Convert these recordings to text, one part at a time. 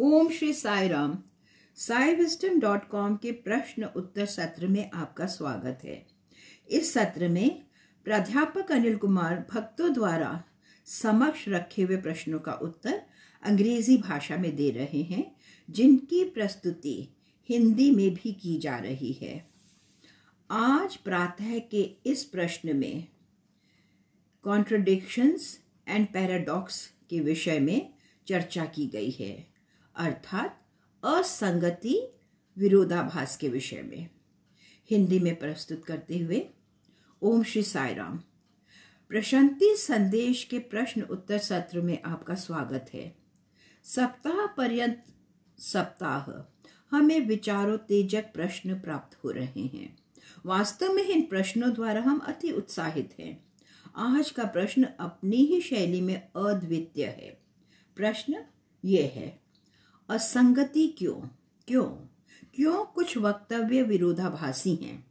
Om Shri Sai Ram Sai wisdom dot com के प्रश्न उत्तर सत्र में आपका स्वागत है। इस सत्र में प्राध्यापक अनिल कुमार भक्तों द्वारा समक्ष रखे हुए प्रश्नों का उत्तर अंग्रेज़ी भाषा में दे रहे हैं, जिनकी प्रस्तुति हिंदी में भी की जा रही है। आज प्रातः के इस प्रश्न में कॉन्ट्रडिक्शंस एंड पैराडॉक्स के विषय में चर्चा की गई है। अर्थात असंगति विरोधाभास के विषय में। हिंदी में प्रस्तुत करते हुए, ओम श्री साई राम प्रशांति संदेश के प्रश्न उत्तर सत्र में आपका स्वागत है। सप्ताह पर्यंत, सप्ताह, हमें विचारोत्तेजक प्रश्न प्राप्त हो रहे हैं। वास्तव में इन प्रश्नों द्वारा हम अति उत्साहित हैं। आज का प्रश्न अपनी ही शैली में अद्वितीय है। प्रश्न ये है असंगति क्यों? क्यों? क्यों कुछ वक्तव्य विरोधाभासी हैं?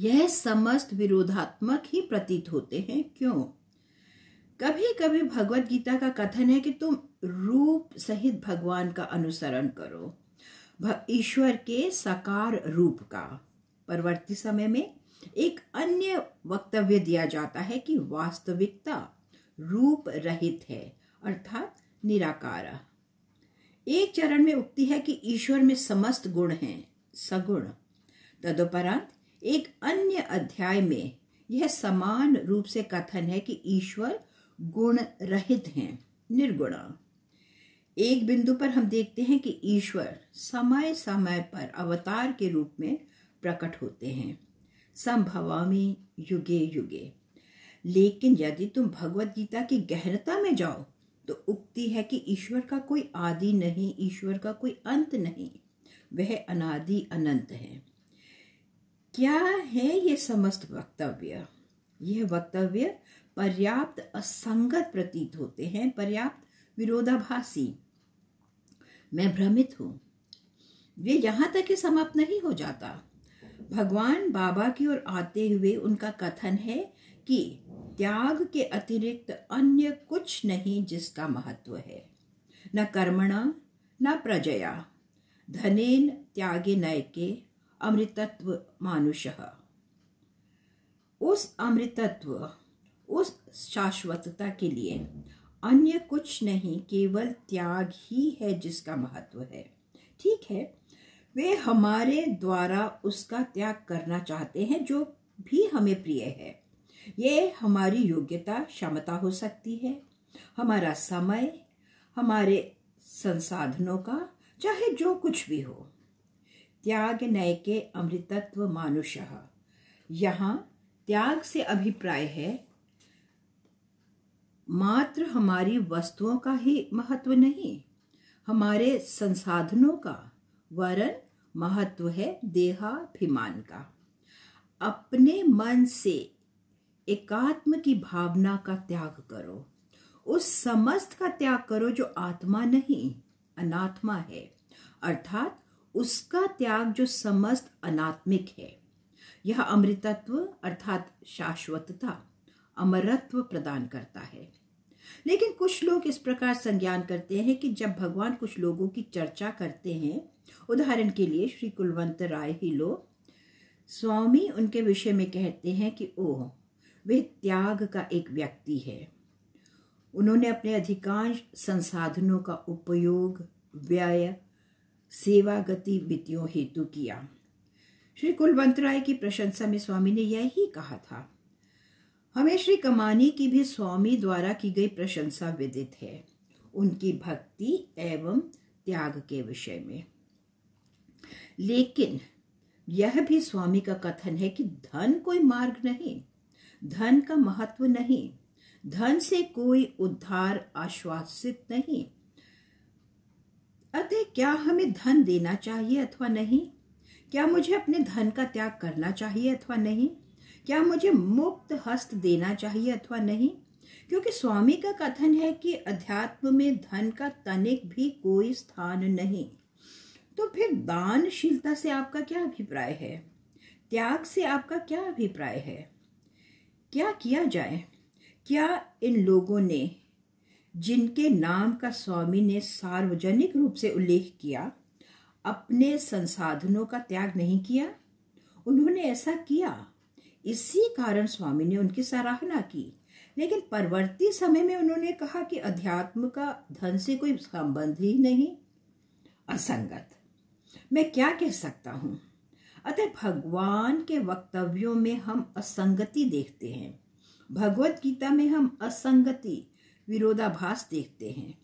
यह समस्त विरोधात्मक ही प्रतीत होते हैं, क्यों? कभी कभी भगवत गीता का कथन है कि तुम रूप सहित भगवान का अनुसरण करो। ईश्वर के साकार रूप का। परवर्ती समय में एक अन्य वक्तव्य दिया जाता है कि वास्तविकता रूप रहित है, अर्थात निराकार। एक चरण में उक्ति है कि ईश्वर में समस्त गुण हैं, सगुण। तदुपरांत एक अन्य अध्याय में यह समान रूप से कथन है कि ईश्वर गुण रहित हैं, निर्गुण। एक बिंदु पर हम देखते हैं कि ईश्वर समय समय पर अवतार के रूप में प्रकट होते हैं। संभवामी युगे युगे। लेकिन यदि तुम भगवत गीता की गहनता में जाओ तो उक्ति है कि ईश्वर का कोई आदि नहीं, ईश्वर का कोई अंत नहीं, वह अनादि अनंत है। क्या है ये समस्त वक्तव्य? यह वक्तव्य पर्याप्त असंगत प्रतीत होते हैं, पर्याप्त विरोधाभासी। मैं भ्रमित हूँ। वे यहाँ तक ही समाप्त नहीं हो जाता। भगवान बाबा की ओर आते हुए उनका कथन है कि त्याग के अतिरिक्त अन्य कुछ नहीं जिसका महत्व है। न कर्मणा, न प्रजया। धनेन त्यागे नयके, अमृतत्व मानुष। उस अमृतत्व, उस शाश्वतता के लिए अन्य कुछ नहीं, केवल त्याग ही है जिसका महत्व है। ठीक है, वे हमारे द्वारा उसका त्याग करना चाहते हैं जो भी हमें प्रिय है। ये हमारी योग्यता, क्षमता हो सकती है। हमारा समय, हमारे संसाधनों का, चाहे जो कुछ भी हो। त्याग नय के अमृतत्व मानुष। यहाँ त्याग से अभिप्राय है। मात्र हमारी वस्तुओं का ही महत्व नहीं, हमारे संसाधनों का वरन महत्व है देहाभिमान का। अपने मन से एकात्म की भावना का त्याग करो। उस समस्त का त्याग करो जो आत्मा नहीं, अनात्मा है। अर्थात उसका त्याग जो समस्त अनात्मिक है। यह अमृतत्व अर्थात शाश्वतता, अमरत्व प्रदान करता है। लेकिन कुछ लोग इस प्रकार संज्ञान करते हैं कि जब भगवान कुछ लोगों की चर्चा करते हैं, उदाहरण के लिए श्री कुलवंत राय ही लो, स्वामी उनके विषय में कहते हैं कि, ओह वे त्याग का एक व्यक्ति है। उन्होंने अपने अधिकांश संसाधनों का उपयोग, व्यय, सेवा गतिविधियों हेतु किया। श्री कुलवंत राय की प्रशंसा में स्वामी ने यही कहा था, हमें श्री कमानी की भी स्वामी द्वारा की गई प्रशंसा विदित है, उनकी भक्ति एवं त्याग के विषय में। लेकिन यह भी स्वामी का कथन है कि धन कोई मार्ग नहीं धन का महत्व नहीं। धन से कोई उद्धार आश्वासित नहीं। अतः क्या हमें धन देना चाहिए अथवा नहीं? क्या मुझे अपने धन का त्याग करना चाहिए अथवा नहीं? क्या मुझे मुक्त हस्त देना चाहिए अथवा नहीं? क्योंकि स्वामी का कथन है कि अध्यात्म में धन का तनिक भी कोई स्थान नहीं। तो फिर दानशीलता से आपका क्या अभिप्राय है? त्याग से आपका क्या अभिप्राय है? क्या किया जाए? क्या इन लोगों ने, जिनके नाम का स्वामी ने सार्वजनिक रूप से उल्लेख किया, अपने संसाधनों का त्याग नहीं किया? उन्होंने ऐसा किया। इसी कारण स्वामी ने उनकी सराहना की। लेकिन परवर्ती समय में उन्होंने कहा कि अध्यात्म का धन से कोई संबंध ही नहीं। असंगत। मैं क्या कह सकता हूँ? अतः भगवान के वक्तव्यों में हम असंगति देखते हैं। भगवत गीता में हम असंगति, विरोधाभास देखते हैं।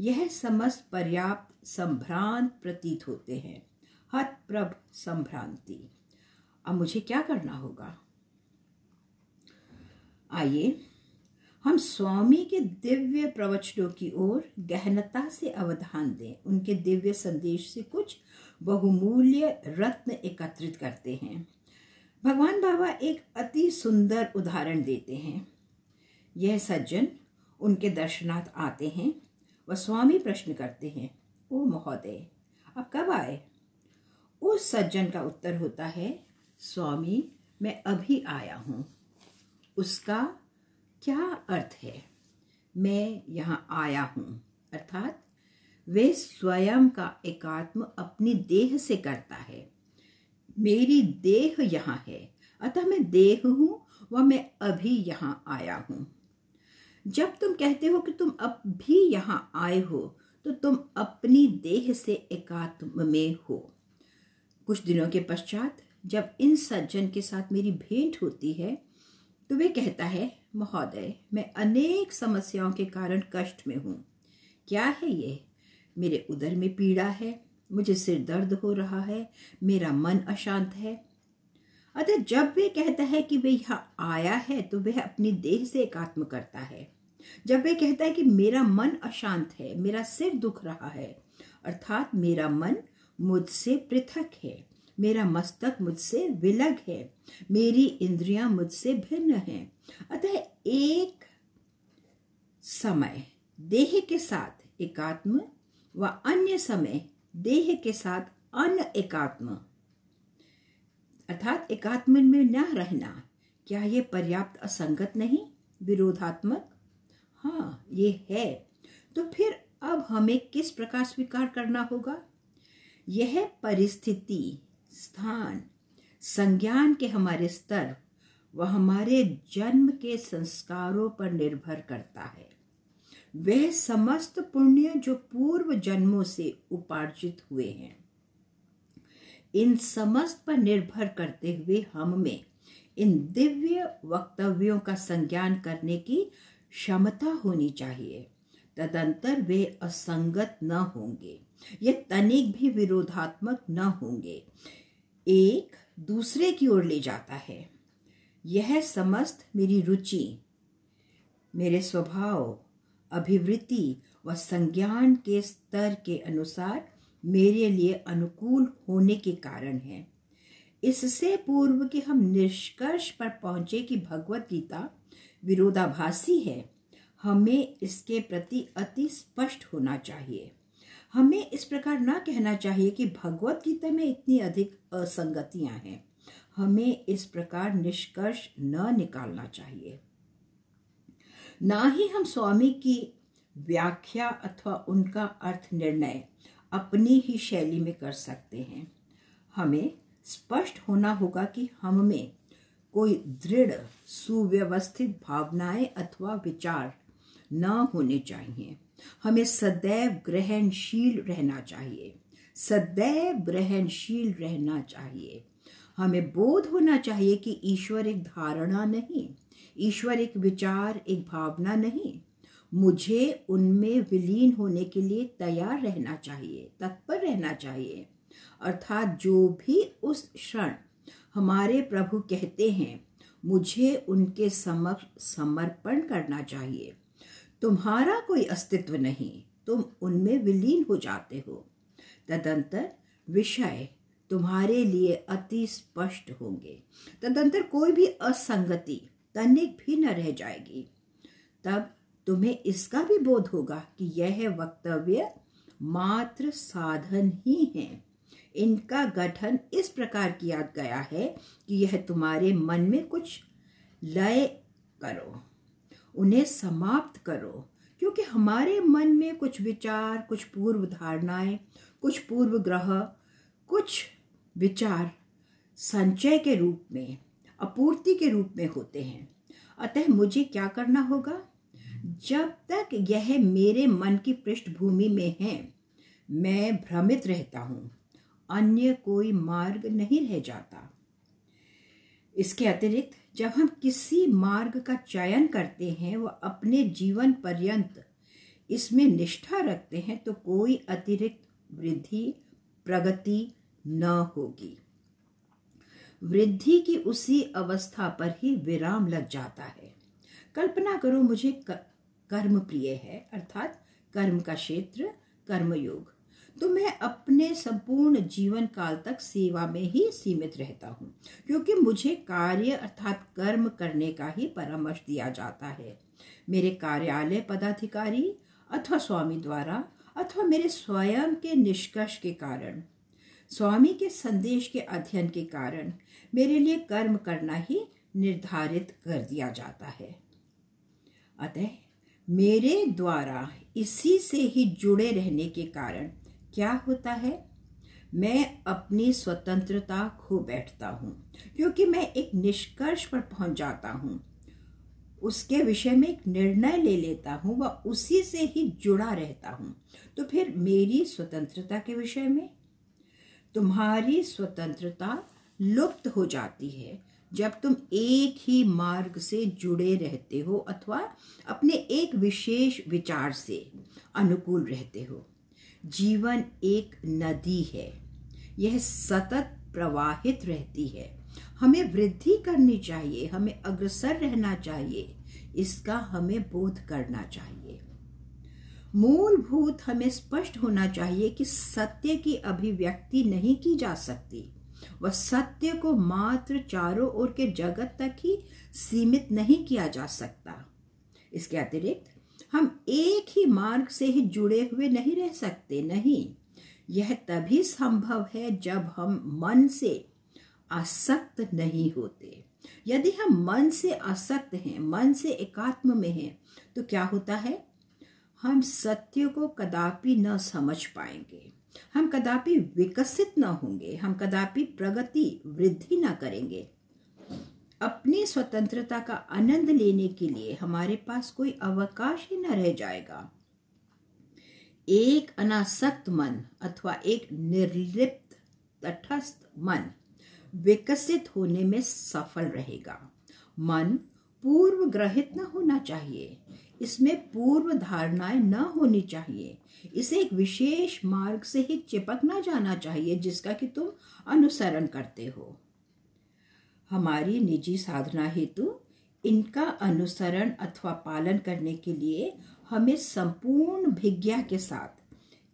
यह समस्त पर्याप्त संभ्रांत प्रतीत होते हैं। हतप्रभ संभ्रांति। अब मुझे क्या करना होगा? आइए, हम स्वामी के दिव्य प्रवचनों की ओर गहनता से अवधान दें। उनके दिव्य संदेश से कुछ बहुमूल्य रत्न एकत्रित करते हैं। भगवान बाबा एक अति सुंदर उदाहरण देते हैं। यह सज्जन उनके दर्शनार्थ आते हैं वह स्वामी प्रश्न करते हैं, ओ महोदय अब कब आए? उस सज्जन का उत्तर होता है, स्वामी, मैं अभी आया हूँ। उसका क्या अर्थ है? मैं यहाँ आया हूँ, अर्थात वे स्वयं का एकात्म अपनी देह से करता है। मेरी देह यहाँ है, अतः मैं देह हूँ व मैं अभी यहाँ आया हूँ। जब तुम कहते हो कि तुम अब भी यहाँ आए हो तो तुम अपनी देह से एकात्म में हो। कुछ दिनों के पश्चात जब इन सज्जन के साथ मेरी भेंट होती है तो वे कहता है, महोदय, मैं अनेक समस्याओं के कारण कष्ट में हूँ। क्या है ये? मेरे उदर में पीड़ा है, मुझे सिर दर्द हो रहा है, मेरा मन अशांत है। अतः जब वे कहता है कि वे यहाँ आया है तो वह अपनी देह से एकात्म करता है। जब वे कहता है कि मेरा मन अशांत है, मेरा सिर दुख रहा है, अर्थात मेरा मन मुझसे पृथक है, मेरा मस्तक मुझसे विलग है, मेरी इंद्रियाँ मुझसे भिन्न हैं। अतः एक समय देह के साथ एकात्म व अन्य समय देह के साथ अन्य एकात्म। अर्थात एकात्म में न रहना, क्या ये पर्याप्त असंगत नहीं, विरोधात्मक? हाँ ये है। तो फिर अब हमें किस प्रकार स्वीकार करना होगा? यह परिस्थिति, स्थान, संज्ञान के हमारे स्तर व हमारे जन्म के संस्कारों पर निर्भर करता है। वह समस्त पुण्य जो पूर्व जन्मों से उपार्जित हुए हैं। इन समस्त पर निर्भर करते हुए हम में इन दिव्य वक्तव्यों का संज्ञान करने की क्षमता होनी चाहिए। तदंतर वे असंगत न होंगे, ये तनिक भी विरोधात्मक न होंगे। एक दूसरे की ओर ले जाता है। यह समस्त मेरी रुचि, मेरे स्वभाव अभिवृत्ति व संज्ञान के स्तर के अनुसार मेरे लिए अनुकूल होने के कारण है। इससे पूर्व कि हम निष्कर्ष पर पहुँचे कि भगवत गीता विरोधाभासी है, हमें इसके प्रति अति स्पष्ट होना चाहिए। हमें इस प्रकार ना कहना चाहिए कि भगवत गीता में इतनी अधिक असंगतियाँ हैं। हमें इस प्रकार निष्कर्ष न निकालना चाहिए। ना ही हम स्वामी की व्याख्या अथवा उनका अर्थ निर्णय अपनी ही शैली में कर सकते हैं। हमें स्पष्ट होना होगा कि हम में कोई दृढ़, सुव्यवस्थित भावनाएँ अथवा विचार न होने चाहिए। हमें सदैव ग्रहणशील रहना चाहिए। सदैव ग्रहणशील रहना चाहिए। हमें बोध होना चाहिए कि ईश्वर एक धारणा नहीं ईश्वर एक विचार, एक भावना नहीं। मुझे उनमें विलीन होने के लिए तैयार रहना चाहिए, तत्पर रहना चाहिए। अर्थात जो भी उस क्षण हमारे प्रभु कहते हैं, मुझे उनके समक्ष समर्पण करना चाहिए। तुम्हारा कोई अस्तित्व नहीं, तुम उनमें विलीन हो जाते हो। तदंतर विषय तुम्हारे लिए अति स्पष्ट होंगे। तदंतर कोई भी असंगति तनिक भी न रह जाएगी। तब तुम्हें इसका भी बोध होगा कि यह वक्तव्य मात्र साधन ही है। इनका गठन इस प्रकार किया गया है कि यह तुम्हारे मन में कुछ लय करो, उन्हें समाप्त करो, क्योंकि हमारे मन में कुछ विचार, कुछ पूर्व धारणाएँ, कुछ पूर्व ग्रह, कुछ विचार संचय के रूप में अपूर्ति के रूप में होते हैं। अतः मुझे क्या करना होगा? जब तक यह मेरे मन की पृष्ठभूमि में है, मैं भ्रमित रहता हूँ। अन्य कोई मार्ग नहीं रह जाता। इसके अतिरिक्त, जब हम किसी मार्ग का चयन करते हैं, वह अपने जीवन पर्यंत इसमें निष्ठा रखते हैं तो कोई अतिरिक्त वृद्धि, प्रगति न होगी। वृद्धि की उसी अवस्था पर ही विराम लग जाता है। कल्पना करो मुझे कर्म प्रिय है, अर्थात कर्म का क्षेत्र, कर्मयोग। तो मैं अपने संपूर्ण जीवन काल तक सेवा में ही सीमित रहता हूँ, क्योंकि मुझे कार्य, अर्थात कर्म करने का ही परामर्श दिया जाता है। मेरे कार्यालय पदाधिकारी अथवा स्वामी द्वारा अथवा मेरे स्वयं के निष्कर्ष के कारण, स्वामी के संदेश के अध्ययन के कारण मेरे लिए कर्म करना ही निर्धारित कर दिया जाता है। अतः मेरे द्वारा इसी से ही जुड़े रहने के कारण क्या होता है? मैं अपनी स्वतंत्रता खो बैठता हूँ, क्योंकि मैं एक निष्कर्ष पर पहुँच जाता हूँ। उसके विषय में एक निर्णय ले लेता हूँ व उसी से ही जुड़ा रहता हूँ। तो फिर मेरी स्वतंत्रता के विषय में? तुम्हारी स्वतंत्रता लुप्त हो जाती है जब तुम एक ही मार्ग से जुड़े रहते हो अथवा अपने एक विशेष विचार से अनुकूल रहते हो। जीवन एक नदी है। यह सतत प्रवाहित रहती है। हमें वृद्धि करनी चाहिए, हमें अग्रसर रहना चाहिए, इसका हमें बोध करना चाहिए। मूलभूत हमें स्पष्ट होना चाहिए कि सत्य की अभिव्यक्ति नहीं की जा सकती। वह सत्य को मात्र चारों ओर के जगत तक ही सीमित नहीं किया जा सकता। इसके अतिरिक्त, हम एक ही मार्ग से ही जुड़े हुए नहीं रह सकते, नहीं। यह तभी संभव है जब हम मन से आसक्त नहीं होते। यदि हम मन से आसक्त हैं, मन से एकात्म में हैं तो क्या होता है? हम सत्य को कदापि न समझ पाएँगे। हम कदापि विकसित न होंगे, हम कदापि प्रगति वृद्धि न करेंगे। अपनी स्वतंत्रता का आनंद लेने के लिए हमारे पास कोई अवकाश ही न रह जाएगा। एक अनासक्त मन अथवा एक निर्लिप्त, तटस्थ मन विकसित होने में सफल रहेगा। मन पूर्व ग्रहित न होना चाहिए। इसमें पूर्व धारणाएँ न होनी चाहिए। इसे एक विशेष मार्ग से ही चिपक ना जाना चाहिए, जिसका कि तुम अनुसरण करते हो। हमारी निजी साधना हेतु इनका अनुसरण अथवा पालन करने के लिए हमें संपूर्ण भिज्ञा के साथ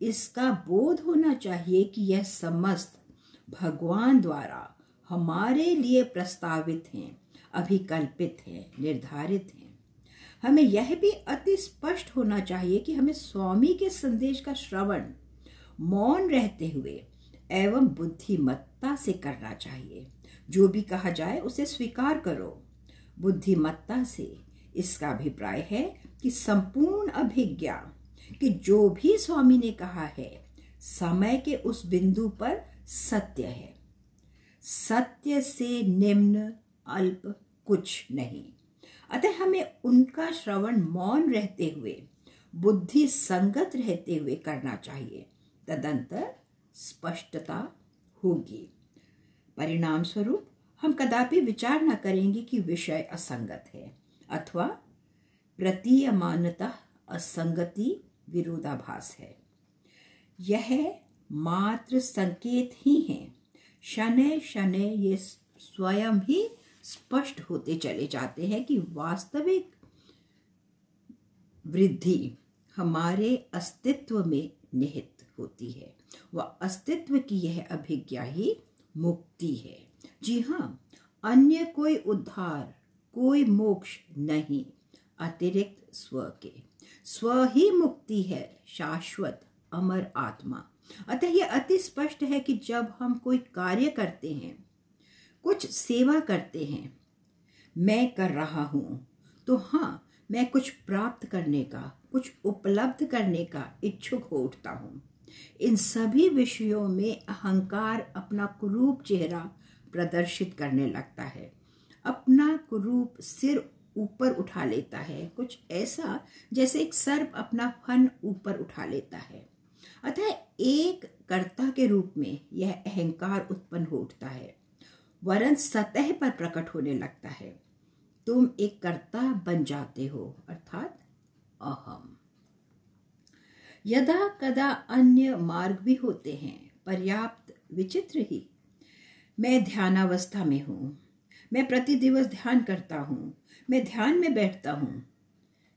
इसका बोध होना चाहिए कि यह समस्त भगवान द्वारा हमारे लिए प्रस्तावित हैं, अभिकल्पित हैं, निर्धारित हैं। हमें यह भी अति स्पष्ट होना चाहिए कि हमें स्वामी के संदेश का श्रवण, मौन रहते हुए एवं बुद्धिमत्ता से करना चाहिए। जो भी कहा जाए उसे स्वीकार करो। बुद्धिमत्ता से इसका अभिप्राय है कि संपूर्ण अभिज्ञा कि जो भी स्वामी ने कहा है, समय के उस बिंदु पर सत्य है। सत्य से निम्न अल्प कुछ नहीं। अतः हमें उनका श्रवण मौन रहते हुए, बुद्धि संगत रहते हुए करना चाहिए। तदंतर स्पष्टता होगी। परिणाम स्वरूप हम कदापि विचार न करेंगे कि विषय असंगत है, अथवा प्रतीयमानता असंगति विरोधाभास है। यह मात्र संकेत ही है। शनै शनै ये स्वयं ही स्पष्ट होते चले जाते हैं कि वास्तविक वृद्धि हमारे अस्तित्व में निहित होती है। वह अस्तित्व की यह अभिज्ञा ही मुक्ति है। जी हाँ अन्य कोई उद्धार, कोई मोक्ष नहीं, अतिरिक्त स्व के। स्व ही मुक्ति है, शाश्वत, अमर आत्मा। अतः यह अति स्पष्ट है कि जब हम कोई कार्य करते हैं कुछ सेवा करते हैं। मैं कर रहा हूँ। तो हाँ मैं कुछ प्राप्त करने का, कुछ उपलब्ध करने का इच्छुक हो उठता हूँ। इन सभी विषयों में अहंकार अपना कुरूप चेहरा प्रदर्शित करने लगता है। अपना कुरूप सिर ऊपर उठा लेता है। कुछ ऐसा जैसे एक सर्प अपना फन ऊपर उठा लेता है। अतः एक कर्ता के रूप में यह अहंकार उत्पन्न हो उठता है। वरन सतह पर प्रकट होने लगता है। तुम एक कर्ता बन जाते हो, अर्थात अहम। यदा कदा अन्य मार्ग भी होते हैं, पर्याप्त विचित्र ही। मैं ध्यानावस्था में हूँ। मैं प्रतिदिवस ध्यान करता हूँ। मैं ध्यान में बैठता हूँ।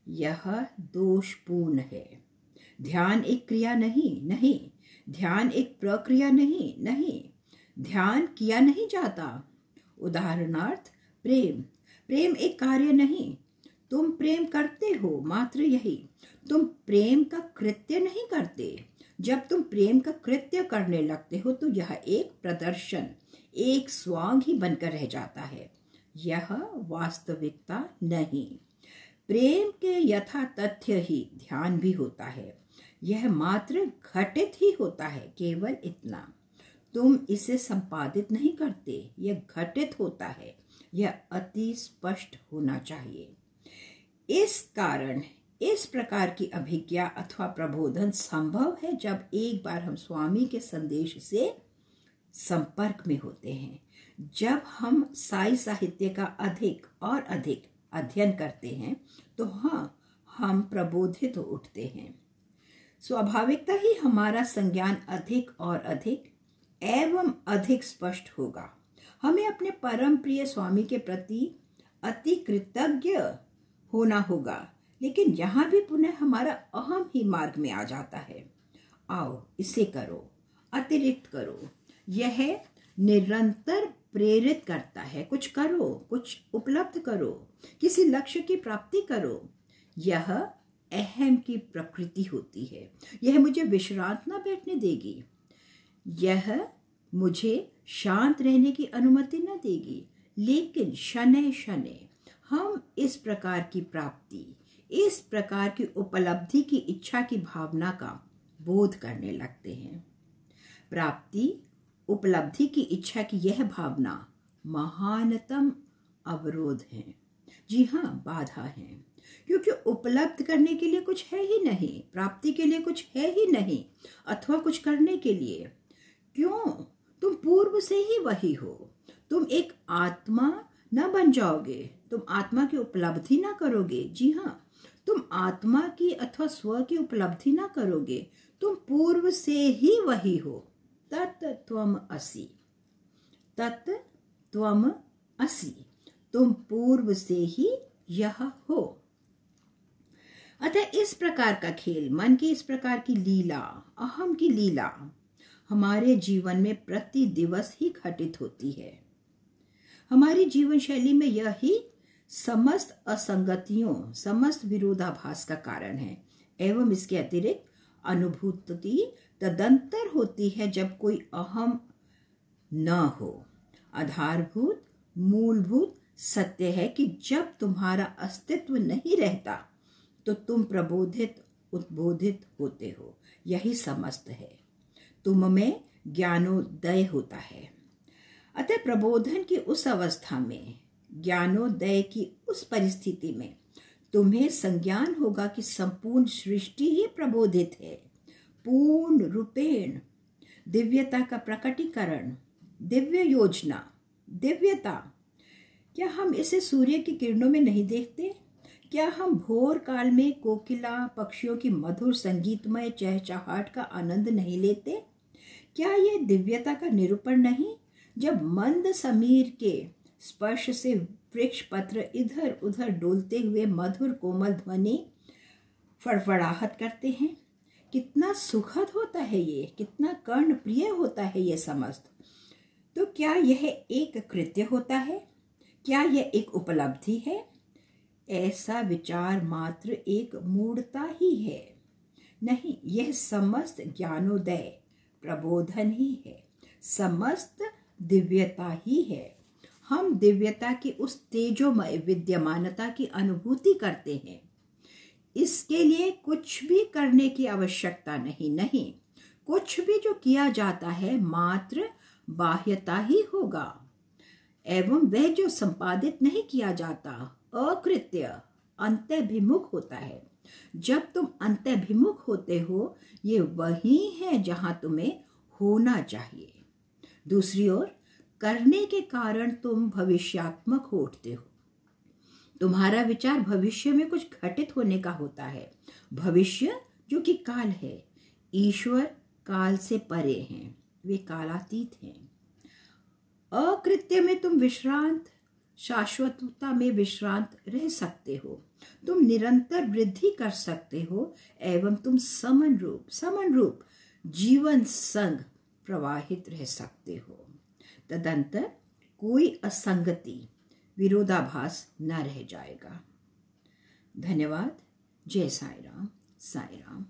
यह दोषपूर्ण है। ध्यान एक क्रिया नहीं नहीं। ध्यान एक प्रक्रिया नहीं नहीं। ध्यान किया नहीं जाता। उदाहरणार्थ, प्रेम। प्रेम एक कार्य नहीं। तुम प्रेम करते हो, मात्र यही। तुम प्रेम का कृत्य नहीं करते। जब तुम प्रेम का कृत्य करने लगते हो तो यह एक प्रदर्शन, एक स्वांग ही बनकर रह जाता है। यह वास्तविकता नहीं। प्रेम के यथा तथ्य ही ध्यान भी होता है। यह मात्र घटित ही होता है, केवल इतना। तुम इसे संपादित नहीं करते। यह घटित होता है। यह अति स्पष्ट होना चाहिए। इस कारण, इस प्रकार की अभिज्ञा अथवा प्रबोधन संभव है जब एक बार हम स्वामी के संदेश से संपर्क में होते हैं। जब हम साई साहित्य का अधिक और अधिक अध्ययन करते हैं तो हाँ हम प्रबोधित उठते हैं। स्वाभाविकता ही हमारा संज्ञान अधिक और अधिक एवं अधिक स्पष्ट होगा। हमें अपने परम प्रिय स्वामी के प्रति अति कृतज्ञ होना होगा, लेकिन यहाँ भी पुनः हमारा अहम ही मार्ग में आ जाता है। आओ, इसे करो, अतिरिक्त करो। यह निरंतर प्रेरित करता है। कुछ करो, कुछ उपलब्ध करो, किसी लक्ष्य की प्राप्ति करो। यह अहम की प्रकृति होती है। यह मुझे विश्रांत न बैठने देगी। यह मुझे शांत रहने की अनुमति न देगी। लेकिन शनै शनै, हम इस प्रकार की प्राप्ति, इस प्रकार की उपलब्धि की इच्छा की भावना का बोध करने लगते हैं। प्राप्ति, उपलब्धि की इच्छा की यह भावना महानतम अवरोध है। जी हाँ बाधा है। क्योंकि उपलब्ध करने के लिए कुछ है ही नहीं, प्राप्ति के लिए कुछ है ही नहीं, अथवा कुछ करने के लिए क्यों? तुम पूर्व से ही वही हो। तुम एक आत्मा न बन जाओगे। तुम आत्मा की उपलब्धि ना करोगे। जी हाँ तुम आत्मा की अथवा स्व की उपलब्धि ना करोगे। तुम पूर्व से ही वही हो। तत् त्वम असि। तत् त्वम असि। तुम पूर्व से ही यह हो। अतः इस प्रकार का खेल, मन की इस प्रकार की लीला, अहम की लीला हमारे जीवन में प्रति दिवस ही घटित होती है। हमारी जीवन शैली में यह समस्त असंगतियों, समस्त विरोधाभास का कारण है, एवं इसके अतिरिक्त अनुभूति तदंतर होती है जब कोई अहम न हो। आधारभूत, मूलभूत सत्य है कि जब तुम्हारा अस्तित्व नहीं रहता तो तुम प्रबोधित, उद्बोधित होते हो। यही समस्त है। तुम में ज्ञानोदय होता है। अतः प्रबोधन की उस अवस्था में, ज्ञानोदय की उस परिस्थिति में तुम्हें संज्ञान होगा कि संपूर्ण सृष्टि ही प्रबोधित है। पूर्ण रूपेण, दिव्यता का प्रकटीकरण, दिव्य योजना, दिव्यता। क्या हम इसे सूर्य की किरणों में नहीं देखते? क्या हम भोर काल में कोकिला पक्षियों की मधुर संगीतमय चहचहाट का आनंद नहीं लेते? क्या ये दिव्यता का निरूपण नहीं? जब मंद समीर के स्पर्श से वृक्ष पत्र इधर उधर डोलते हुए मधुर कोमल ध्वनि फड़फड़ाहट करते हैं। कितना सुखद होता है ये, कितना कर्ण प्रिय होता है ये समस्त। तो क्या यह एक कृत्य होता है? क्या यह एक उपलब्धि है? ऐसा विचार मात्र एक मूर्ता ही है। नहीं, यह समस्त ज्ञानोदय प्रबोधन ही है। समस्त दिव्यता ही है। हम दिव्यता की उस तेजोमय विद्यमानता की अनुभूति करते हैं। इसके लिए कुछ भी करने की आवश्यकता नहीं नहीं। कुछ भी जो किया जाता है, मात्र बाह्यता ही होगा। एवं वह जो संपादित नहीं किया जाता, अकृत्य अंतभिमुख होता है। जब तुम अंतभिमुख होते हो, ये वही है जहाँ तुम्हें होना चाहिए। दूसरी ओर, करने के कारण तुम भविष्यात्मक हो उठते हो। तुम्हारा विचार भविष्य में कुछ घटित होने का होता है। भविष्य, जो कि काल है, ईश्वर काल से परे हैं, वे कालातीत हैं। अकृत्य में तुम विश्रांत शाश्वतता में विश्रांत रह सकते हो। तुम निरंतर वृद्धि कर सकते हो एवं तुम समन रूप समन रूप, जीवन संग प्रवाहित रह सकते हो। तदंतर कोई असंगति, विरोधाभास न रह जाएगा। धन्यवाद। जय साई राम साई राम